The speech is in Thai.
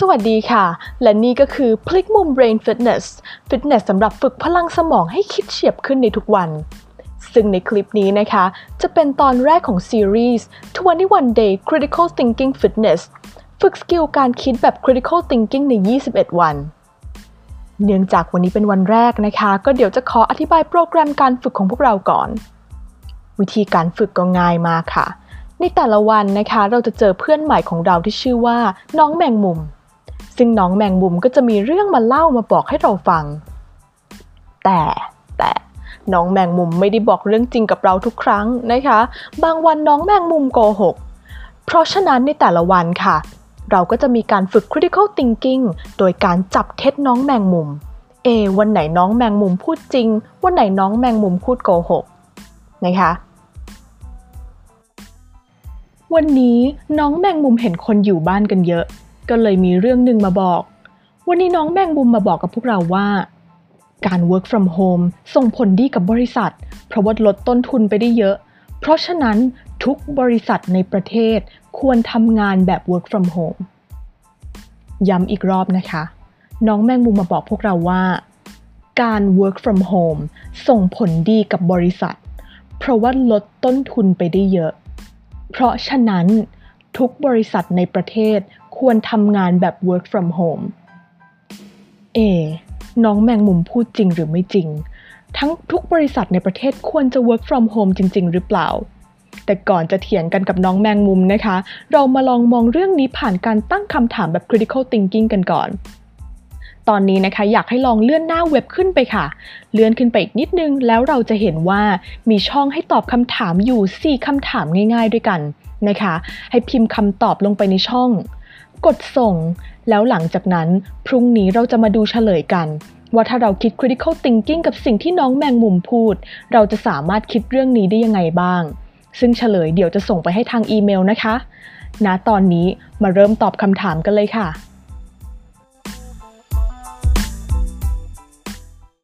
สวัสดีค่ะ และนี่ก็คือพลิกมุม Brain Fitness Fitness สำหรับฝึกพลังสมองให้คิดเฉียบขึ้นในทุกวัน ซึ่งในคลิปนี้นะคะ จะเป็นตอนแรกของซีรีส์ 21 Day Critical Thinking Fitness ฝึกสกิลการคิดแบบ Critical Thinking ใน 21 วัน เนื่องจากวันนี้เป็นวันแรกนะคะ ก็เดี๋ยวจะขออธิบายโปรแกรมการฝึกของพวกเราก่อน วิธีการฝึกก็ง่ายมากค่ะ ในแต่ละวันนะคะ เราจะเจอเพื่อนใหม่ของเราที่ชื่อว่า น้องแมงมุม ซึ่งน้องแมงมุมก็จะมีเรื่องมาเล่ามาบอกให้เราฟัง แต่แต่น้องแมงมุมไม่ได้บอกเรื่องจริงกับเราทุกครั้งนะคะ บางวันน้องแมงมุมโกหก เพราะฉะนั้นในแต่ละวันค่ะ เราก็จะมีการฝึก critical thinking โดยการจับเท็จน้องแมงมุม เอ วันไหนน้องแมงมุมพูดจริง วันไหนน้องแมงมุมพูดโกหกนะคะ วันนี้น้องแมงมุมเห็นคนอยู่บ้านกันเยอะ ก็เลยมีเรื่องหนึ่งมาบอก วันนี้น้องแมงมุมมาบอกกับพวกเราว่า การ work from home ส่งผลดีกับบริษัท เพราะว่าลดต้นทุนไปได้เยอะ เพราะฉะนั้นทุกบริษัทในประเทศควรทำงานแบบ work from home ย้ำอีกรอบนะคะ น้องแมงมุมมาบอกพวกเราว่า การ work from home ส่งผลดีกับบริษัท เพราะว่าลดต้นทุนไปได้เยอะ เพราะฉะนั้นทุกบริษัทในประเทศ ควรทำงานแบบ work from home เอ น้องแมงมุมพูดจริงหรือไม่จริง ทั้งทุกบริษัทในประเทศควรจะ work from home จริง ๆ หรือเปล่า แต่ก่อนจะเถียงกันกับน้องแมงมุมนะคะ เรามาลองมองเรื่องนี้ผ่านการตั้งคำถามแบบ critical thinking กันก่อนตอนนี้นะคะอยากให้ลองเลื่อนหน้าเว็บขึ้นไปค่ะ เลื่อนขึ้นไปอีกนิดนึง แล้วเราจะเห็นว่ามีช่องให้ตอบคำถามอยู่ 4คำถามง่ายๆด้วยกันนะคะ ให้พิมพ์คำตอบลงไปในช่อง กดส่ง แล้วหลังจากนั้นพรุ่งนี้เราจะมาดูเฉลยกัน ว่าถ้าเราคิด critical thinking กับสิ่งที่น้องแมงมุมพูด เราจะสามารถคิดเรื่องนี้ได้ยังไงบ้าง ซึ่งเฉลยเดี๋ยวจะส่งไปให้ทางอีเมลนะคะ ณ ตอนนี้มาเริ่มตอบคำถามกันเลยค่ะ